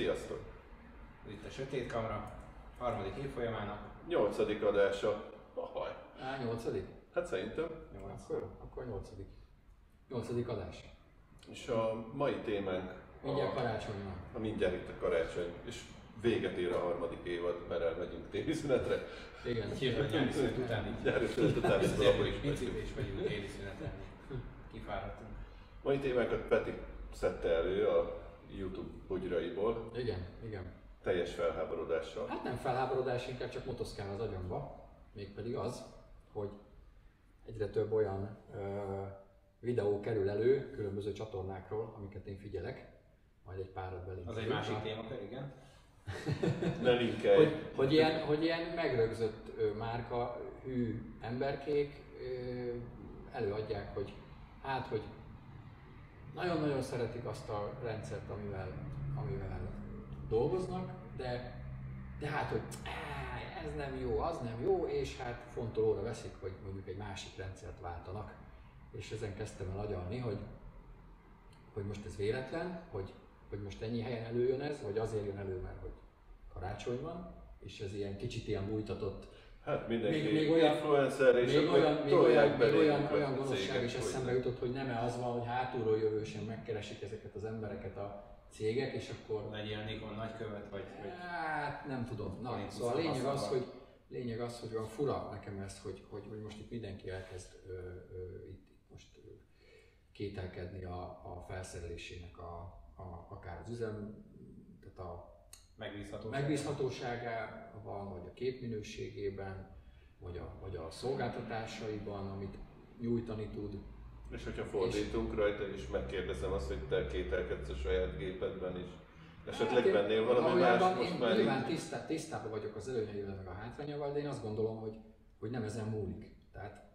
Sziasztok! Itt a Sötét Kamra, harmadik évfolyamának. Nyolcadik adása. Ahaj. Á, nyolcadik? Hát szerintem. Nyolc. Akkor, akkor nyolcadik. Nyolcadik adás. És a mai témánk Mindjárt karácsony van. a mindjárt itt a karácsony, és véget ér a harmadik évad, mert elmegyünk téli szünetre. Igen. Jövő nyári szünet után így. Nyári szünet után akkor is is megyünk. és megyünk téli szünetre. Kifáradtunk. Mai témánkat Peti szedte elő a YouTube bugyraiból, Igen, igen. teljes felháborodással. Hát nem felháborodás, inkább csak motoszkál az agyamba. Mégpedig az, hogy egyre több olyan ö, videó kerül elő különböző csatornákról, amiket én figyelek. Majd egy párat belé. Az egy másik témakör, igen. Ne linkelj! hogy, hogy, ilyen, hogy ilyen megrögzött ö, márka, hű emberkék ö, előadják, hogy hát, hogy nagyon-nagyon szeretik azt a rendszert, amivel, amivel dolgoznak, de, de hát, hogy "Á, ez nem jó, az nem jó, és hát fontolóra veszik, hogy mondjuk egy másik rendszert váltanak. És ezen kezdtem el agyalni, hogy, hogy most ez véletlen, hogy, hogy most ennyi helyen előjön ez, vagy azért jön elő, mert hogy karácsony van, és ez ilyen kicsit ilyen bújtatott Hát mindenki Még- még olyan- influencer, és még akkor olyan, még olyan, még olyan, olyan gonoszság is eszembe jutott, hogy nem az van, hogy hátulról jövősen megkeresik ezeket az embereket a cégek, és akkor Legyél Nikon nagykövet, vagy, vagy hát nem tudom. Na, szóval a lényeg az, hogy lényeg az, hogy olyan fura nekem ez, hogy, hogy, hogy most itt mindenki elkezd ö, ö, itt, itt most ö, kételkedni a, a felszerelésének a, a, akár az üzem, tehát a megbízható. megbízhatóságában, vagy a képminőségében, vagy a, vagy a szolgáltatásaiban, amit nyújtani tud. És hogyha fordítunk rajta, és megkérdezem azt, hogy te kételkedsz a saját gépedben is. Esetleg én vennél valami más most én már nyilván így? tisztá, tisztában vagyok az előnyeivel meg a hátrányával, de én azt gondolom, hogy, hogy nem ezen múlik. Tehát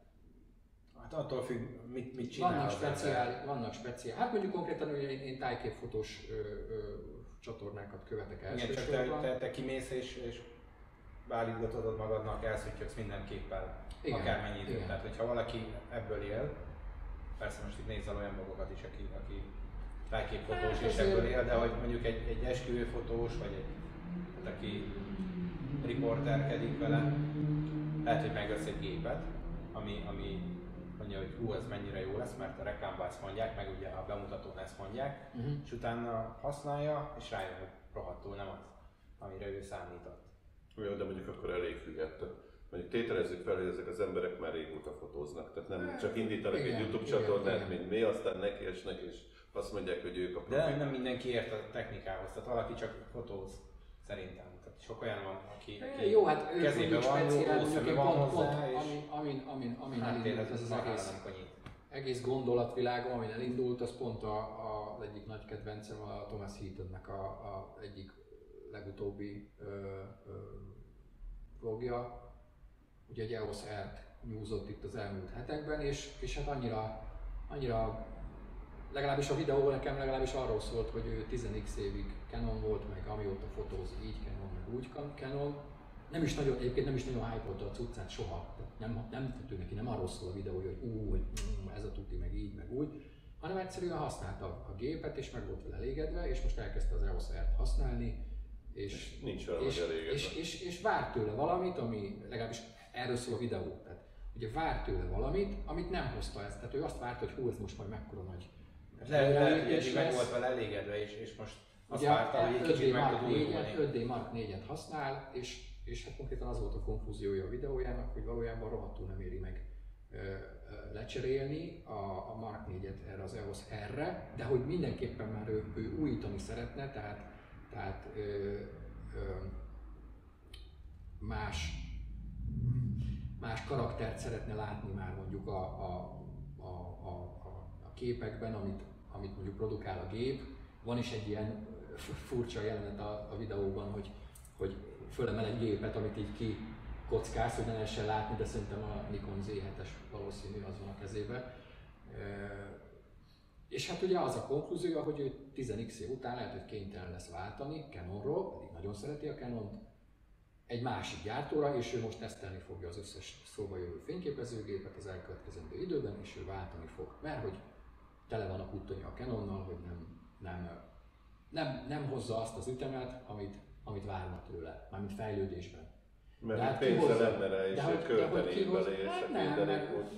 Hát attól függ, mit, mit csinál vannak speciál, vannak speciál, hát mondjuk konkrétan ugye én, én tájképfotós ö, ö, csatornákat követek Igen, csak te, elsősorban. te, te kimész és, és beállítgatod magadnak, elszüttyögsz mindenképpen, Igen, akármennyi időt. igen. Tehát, hogyha valaki ebből él, persze most itt nézel olyan magokat is, aki, aki tájképfotós Hát és ebből él, de hogy mondjuk egy, egy esküvőfotós, vagy egy, aki riporterkedik vele, lehet, hogy megvesz egy gépet, ami, ami mondja, hogy hú, ez mennyire jó lesz, mert a reklámban ezt mondják, meg ugye a bemutatón ezt mondják, Uh-huh. és utána használja, és rájön, hogy rohadtul nem az, amire ő számított. Jó, de mondjuk akkor elég független. Mondjuk tételezzük fel, hogy ezek az emberek már régóta fotóznak. Tehát nem csak indítanak igen, egy YouTube igen, csatornát, igen. mint mi, aztán nekiesnek, és azt mondják, hogy ők a De profi. nem mindenki ért a technikához, tehát valaki csak fotóz, szerintem. Tehát sok olyan van, aki, aki Jó, hát kezében mondjuk van, speciál, jó én van pont, pont, hozzá, és amin, amin, amin, amin háttér elindult ez az marhára egész, egész gondolatvilágom, amin elindult, az pont a, a, az egyik nagy kedvencem, a Thomas Heatonnek a, a egyik legutóbbi ö, ö, vlogja, ugye egy EOS R-t nyúzott itt az elmúlt hetekben, és, és hát annyira, annyira legalábbis a videó nekem legalábbis arról szólt, hogy ő 10x évig Canon volt, meg amióta fotóz így Canon, meg úgy Canon. Nem is nagyon, egyébként nem is nagyon hype a cuccát soha. Nem, nem, ő neki nem arról szól a videó, hogy ú, hogy ez a tuti, meg így, meg úgy, hanem egyszerűen használta a gépet, és meg volt vele elégedve, és most elkezdte az EOS R-t használni, és, Nincs vele és, elégedve. és, és, és vár tőle valamit, ami legalábbis erről szól a videó. Tehát ugye vár tőle valamit, amit nem hozta ezt. Tehát ő azt várt, hogy hú, ez most majd mekkora nagy Le, lehet, hogy eddig meg volt vele elégedve, és, és most azt Ugye várta, hogy egy 5D kicsit meg tud 4-et, újulni. 5D Mark 4-et használ, és, és hát konkrétan az volt a konklúziója a videójának, hogy valójában rohadtul nem éri meg lecserélni a, a Mark 4-et erre az EOS R-re, de hogy mindenképpen már ő, ő újítani szeretne, tehát, tehát ö, ö, más, más karaktert szeretne látni már mondjuk a, a, a, a, a képekben, amit, amit mondjuk produkál a gép. Van is egy ilyen furcsa jelenet a, a videóban, hogy, hogy fölemel egy gépet, amit így ki kockáz, hogy ne lehessen látni, de szerintem a Nikon Z7-es valószínű az van a kezében. Ö, És hát ugye az a konklúziója, hogy ő 10x év után lehet, hogy kénytelen lesz váltani Canonról, pedig nagyon szereti a Canont, egy másik gyártóra, és ő most tesztelni fogja az összes szóba jövő fényképezőgépet az elkövetkezendő időben, és ő váltani fog. Mert hogy tele van a kuttonya a Canonnal, hogy nem, nem, nem, nem hozza azt az ütemet, amit, amit várnak tőle, mármint fejlődésben. Mert De hát hát pénze kihozza- lenne rá, és de hogy hogy- de hogy költenék kihoz- belé, és hát a nem, nem,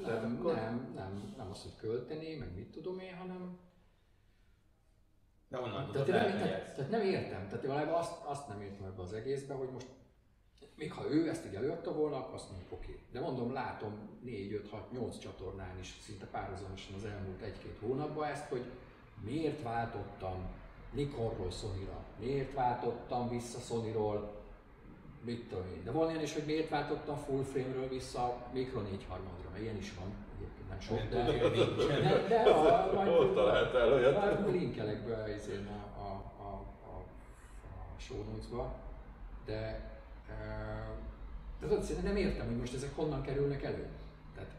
nem, nem, nem, nem az, hogy költené, meg mit tudom én, hanem De onnan tehát, nem, tehát, tehát nem értem, tehát valójában azt, azt nem értem ebbe az egészbe, hogy most még ha ő ezt így előadta volna, akkor azt mondjuk oké. De mondom, látom 4, 5, 6, 8 csatornán is szinte párhuzamosan az elmúlt egy-két hónapban ezt, hogy miért váltottam Nikonról Sonyra, miért váltottam vissza Sonyról, mit tudom én. De van ilyen is, hogy miért váltottam full frame-ről vissza Micro 4 harmadra, mert ilyen is van, egyébként nem sok, de, de, de a, majd, Hol találtál olyat? már linkelek be a, a, a, a, a show notes-ba, de de tudod, szerintem nem értem, hogy most ezek honnan kerülnek elő. Tehát,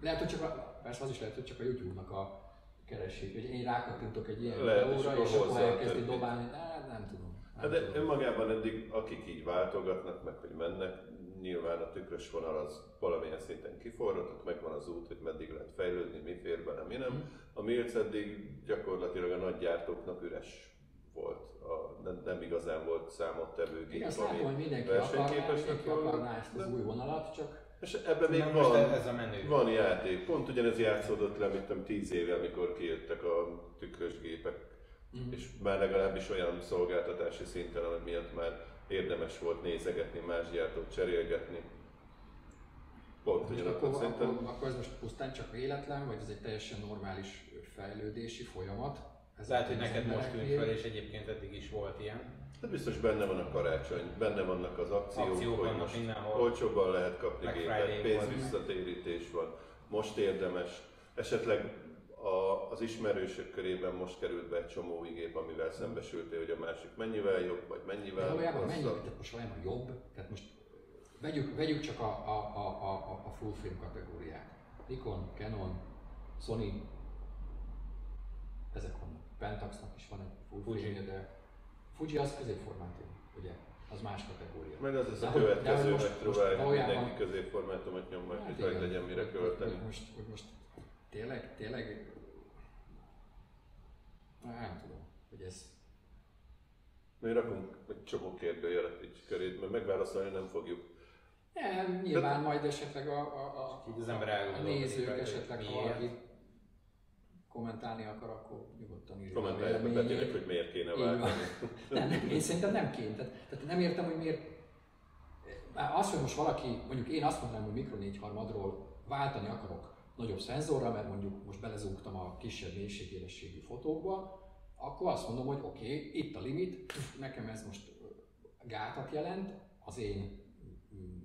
lehet, hogy csak a, persze az is lehet, hogy csak a YouTube-nak a keresik, hogy én rákattintok egy ilyen Lehet, és videóra, akkor és akkor elkezdi dobálni, hát nem tudom. Hát de tudom. önmagában eddig, akik így váltogatnak, meg hogy mennek, nyilván a tükrös vonal az valamilyen szinten kiforrott, ott megvan az út, hogy meddig lehet fejlődni, mi fér bele, mi nem. A Milc eddig gyakorlatilag a nagy gyártóknak üres volt. A, nem, nem igazán volt számottevő Igen, gép, azt látom, hogy mindenki akarná, mindenki akarná ezt az új vonalat, csak És ebben még van, ez a menő. van játék. Pont ugyanez játszódott le, mint tudom, 10 éve, amikor kijöttek a tükrös gépek. Mhm. És már legalábbis olyan szolgáltatási szinten, ami miatt már érdemes volt nézegetni, más gyártót cserélgetni. Pont Most ugyanakkor akkor, szerintem akkor, akkor ez most pusztán csak véletlen, vagy ez egy teljesen normális fejlődési folyamat? Ez Lehet, hogy neked most tűnt fel, és egyébként eddig is volt ilyen. hát biztos benne van a karácsony, benne vannak az akciók, Akciók hogy vannak most mindenhol. olcsóbban lehet kapni Black gépet, Friday pénzvisszatérítés van, most érdemes. Esetleg a, az ismerősök körében most került be egy csomó új gép, amivel szembesültél, hogy a másik mennyivel jobb, vagy De mennyivel valójában mennyi, rosszabb. tehát most valójában jobb, tehát most vegyük, vegyük csak a, a, a, a, a- full frame kategóriát. Nikon, Canon, Sony. Pentaxnak is van egy Fuji. de Fuji az középformátum, ugye? Az más kategória. Meg az lesz De a de következő, hogy valójában- mindenki középformátumot nyom majd, hogy legyen mire költeni. Hogy most, hogy most tényleg, tényleg, nem tudom, hogy ez Mi rakunk egy csomó kérdőjelet így körét, mert megválaszolni nem fogjuk. Nem, nyilván majd esetleg a, a, a, Így az ember a elgondolkodik nézők esetleg ha miért. valaki kommentálni akar, akkor nyugodtan írja véleményét. Petinek, hogy miért kéne vágni. Nem, nem, én szerintem nem kéne. Tehát, tehát nem értem, hogy miért... Már az, hogy most valaki, mondjuk én azt mondanám, hogy Mikro 4 harmadról váltani akarok nagyobb szenzorra, mert mondjuk most belezúgtam a kisebb mélységélességű fotókba, akkor azt mondom, hogy oké, okay, itt a limit, nekem ez most gátat jelent az én mm,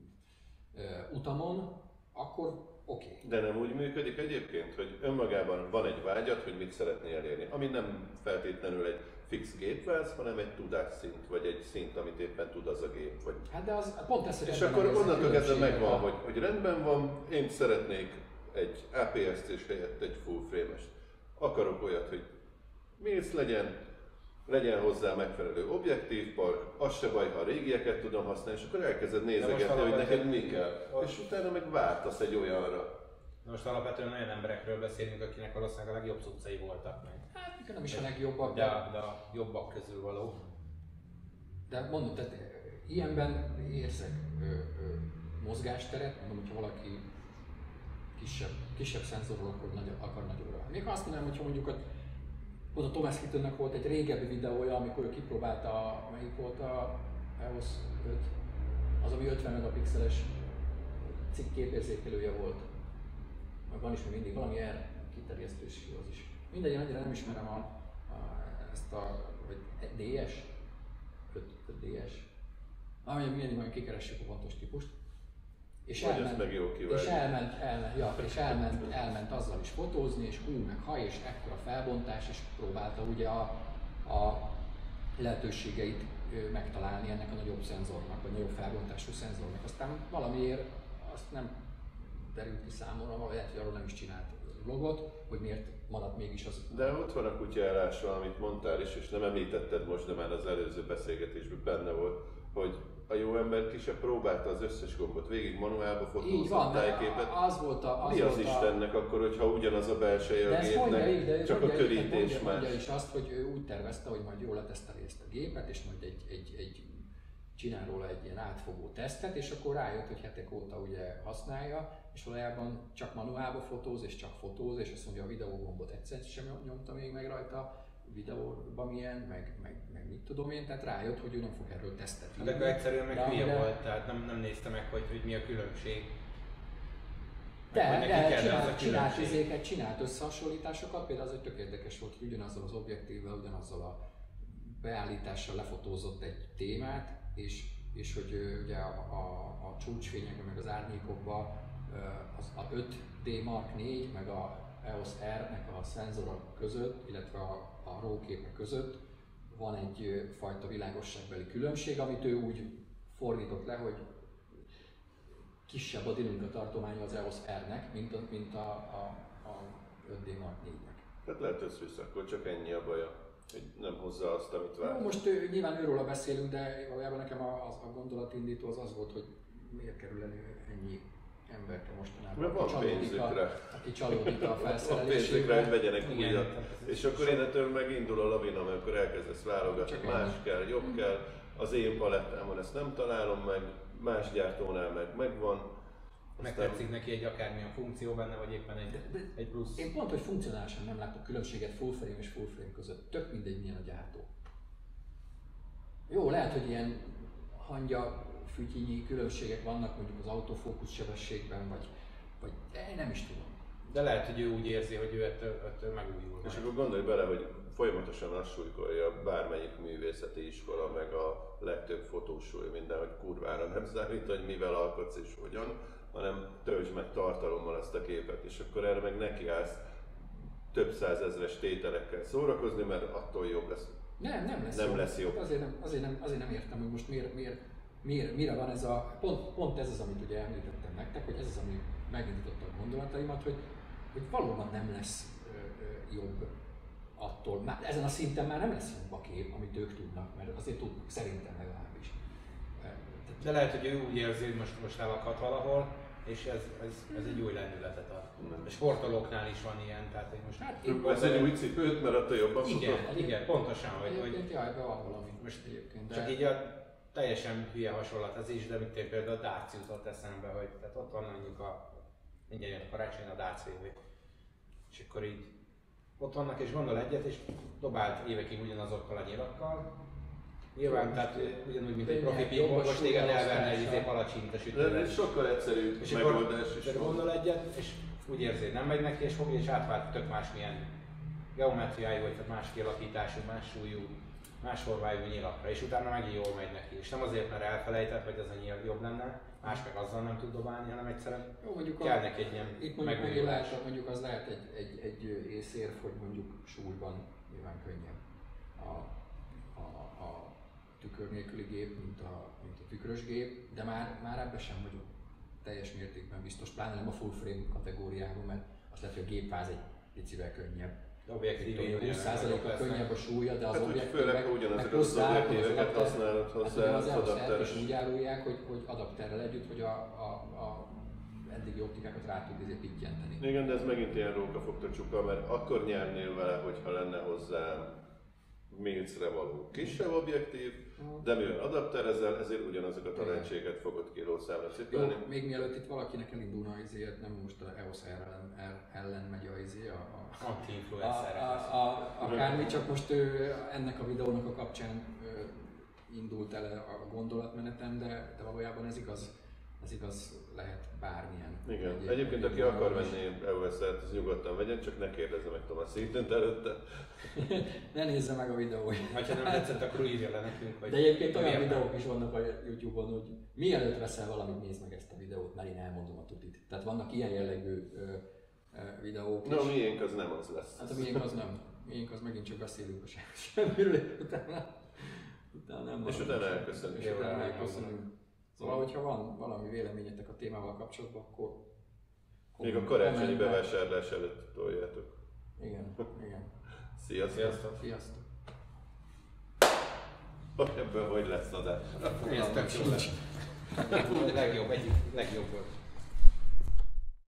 utamon, akkor oké. Okay. De nem úgy működik egyébként, hogy önmagában van egy vágyat, hogy mit szeretnél elérni, ami nem feltétlenül egy fix gépváz, hanem egy tudásszint, vagy egy szint, amit éppen tud az a gép. Vagy... Hát de az pont ez, És akkor onnantól kezdve megvan, hogy, hogy rendben van, én szeretnék egy APS-t helyett egy full frame-est. Akarok olyat, hogy mész legyen, legyen hozzá megfelelő objektívpark, az se baj, ha a régieket tudom használni, és akkor elkezded nézegetni, hogy neked mi kell. És utána meg váltasz egy olyanra. Na Most alapvetően olyan emberekről beszélünk, akinek valószínűleg a legjobb cuccai voltak meg. Hát nem is a legjobbak, De, de, a jobbak közül való. de mondom, tehát ilyenben érzek ö, ö, mozgásteret, mondom, hogyha valaki kisebb, kisebb szenzorról akar, nagy, akar nagyobbra. Még azt mondanám, hogyha mondjuk a, ott a Thomas Hittonnek volt egy régebbi videója, amikor ő kipróbálta, melyik volt a EOS 5, az, ami 50 megapixeles cikk képérzékelője volt. Meg van is még mindig valami R kiterjesztős az is. Mindegy, én annyira nem ismerem a, a, ezt a, vagy DS, 5, 5 DS. Amilyen mindig majd kikeressük a pontos típust. És Vagy elment, meg jó és elment, elment, ja, és elment, elment azzal is fotózni, és hú, meg haj, és ekkora felbontás, és próbálta ugye a, a lehetőségeit megtalálni ennek a nagyobb szenzornak, vagy nagyobb felbontású szenzornak. Aztán valamiért azt nem derült ki számomra, lehet, hogy arról nem is csinált vlogot, hogy miért maradt mégis az. De ott van a kutyállásra, amit mondtál is, és nem említetted most, de már az előző beszélgetésben benne volt, hogy a jó ember ki se próbálta az összes gombot végig manuálba fotózni a tájképet. Az volt a... Az Mi az volt Istennek a... akkor, hogyha ugyanaz a belseje a gépnek, de csak mondja, a körítés mondja, más? Mondja is azt, hogy ő úgy tervezte, hogy majd jól leteszteli ezt a gépet, és majd egy, egy, egy csinál róla egy ilyen átfogó tesztet, és akkor rájött, hogy hetek óta ugye használja, és valójában csak manuálba fotóz, és csak fotóz, és azt mondja, a videógombot egyszer sem nyomta még meg rajta, videóban milyen, meg, meg, meg mit tudom én, tehát rájött, hogy ő nem fog erről tesztet írni. De egyszerűen meg hülye de... volt, tehát nem, nem nézte meg, hogy, hogy mi a különbség. De, de csinált, csinált, izéket, csinált összehasonlításokat, például az egy tök érdekes volt, hogy ugyanazzal az objektívvel, ugyanazzal a beállítással lefotózott egy témát, és, és hogy ugye a, a, a csúcsfényekben, meg az árnyékokban az a 5D Mark 4, meg a EOS R-nek a szenzorok között, illetve a, a RAW képek között van egy fajta világosságbeli különbség, amit ő úgy fordított le, hogy kisebb a dinamika tartománya az EOS R-nek, mint a, mint a, a, a 5D Mark 4-nek. Tehát lehet össze akkor csak ennyi a baja, hogy nem hozza azt, amit vár. Most ő, nyilván őről beszélünk, de valójában nekem a, a, a gondolatindító az az volt, hogy miért kerül elő ennyi emberke mostanában. Mert van pénzükre. A, aki csalódik a felszerelésében. Van pénzükre, hogy vegyenek újat. És akkor innentől meg indul a lavina, amikor elkezdesz válogatni, Csak más ennyi. kell, jobb kell, az én palettámon ezt nem találom meg, más gyártónál meg megvan. Megtetszik neki egy akármilyen funkció benne, vagy éppen egy, de, de egy plusz. Én pont, hogy funkcionálisan nem látok különbséget full frame és full frame között. Tök mindegy, milyen a gyártó. Jó, lehet, hogy ilyen hangya fütyinyi különbségek vannak mondjuk az autofókusz sebességben, vagy, vagy nem is tudom. De lehet, hogy ő úgy érzi, hogy ő ettől, ettől megújul. És akkor gondolj bele, hogy folyamatosan azt súlykolja bármelyik művészeti iskola, meg a legtöbb fotósúly minden, hogy kurvára nem számít, hogy mivel alkotsz és hogyan, hanem töltsd meg tartalommal ezt a képet, és akkor erre meg nekiállsz több százezres tételekkel szórakozni, mert attól jobb lesz. Nem, nem lesz nem jobb. Lesz jobb. Azért, nem, azért, nem, azért nem értem, hogy most miért, miért miért, mire van ez a, pont, pont ez az, amit ugye említettem nektek, hogy ez az, ami megindította a gondolataimat, hogy, hogy valóban nem lesz ö, ö, jobb attól, már ezen a szinten már nem lesz jobb a kép, amit ők tudnak, mert azért tudnak, szerintem legalábbis. De lehet, hogy ő úgy érzi, hogy most, most elakad valahol, és ez, ez, ez egy új lendületet ad. A sportolóknál is van ilyen, tehát hogy most... Hát, én vesz egy új cipőt, mert attól jobban Igen, futott. igen, pontosan, hogy... hogy jaj, be van valami most egyébként. De... Csak így a teljesen hülye hasonlat ez is, de mint például a Darts jutott eszembe, hogy tehát ott van mondjuk a, mindjárt jön a karácsony, a Darts VV. És akkor így ott vannak és gondol egyet, és dobált évekig ugyanazokkal a nyilakkal. Nyilván, tehát ugyanúgy, mint egy profi pingpong, most téged elverne egy izé palacsint a sütőre. Ez sokkal egyszerűbb és megoldás is. És gondol egyet, és úgy érzi, nem megy neki, és fogja és átvált tök milyen geometriájú, vagy tehát más kialakítású, más súlyú más formájú nyilakra, és utána megint jól megy neki. És nem azért, mert elfelejtett, hogy ez a nyíl jobb lenne, más meg azzal nem tud dobálni, hanem egyszerűen Jó, mondjuk kell a, neki egy ilyen Itt mondjuk megint lehet, mondjuk az lehet egy, egy, egy észérv, hogy mondjuk súlyban nyilván könnyebb a, a, a tükör nélküli gép, mint a, mint a tükrös gép, de már, már ebben sem vagyok teljes mértékben biztos, pláne nem a full frame kategóriában, mert azt lehet, hogy a gépváz egy picivel könnyebb objektív 20%-a könnyebb a súlya, de az hát, objektívek, főleg, ha ugyanazokat az objektíveket használod hozzá, hát, az, az adapteres. is úgy árulják, hogy, hogy adapterrel együtt, hogy a, a, a eddigi optikákat rá tud izé pittyenteni. Igen, de ez megint ilyen rókafogta csuka, mert akkor nyernél vele, hogyha lenne hozzá milcre való kisebb objektív, de mivel adapterezel, ezért ugyanazokat a lehetséget fogod kilószámra cipelni. Jó, még mielőtt itt valakinek elindulna izért, nem most a EOS ellen, ellen megy a izé, a, a. A, a, a, akármi, csak most ő ennek a videónak a kapcsán ő, indult el a gondolatmenetem, de, de valójában ez igaz, ez igaz lehet bármilyen. Igen. Egy, Egyébként, aki akar venni EOS-et, az nyugodtan vegyen, csak ne kérdezze meg Thomas Eaton előtte. ne nézze meg a videóit. Ha nem tetszett, akkor írja le nekünk. Vagy De egyébként olyan videók is vannak a Youtube-on, hogy mielőtt veszel valamit, nézd meg ezt a videót, mert én elmondom a tutit. Tehát vannak ilyen jellegű ö, ö, videók is. No, miénk az nem az lesz. Hát a miénk az nem. Miénk az megint csak beszélünk a semmiről, utána, utána nem És utána elköszönünk. És utána elköszönünk. Szóval, hogyha van valami véleményetek a témával kapcsolatban, akkor Még a karácsonyi bevásárlás előtt toljátok. Igen, igen. Sziasztok! Sziasztok! Sziasztok. Ebből hogy lesz adás? Ez tök jó lesz. Legjobb, egyik legjobb volt.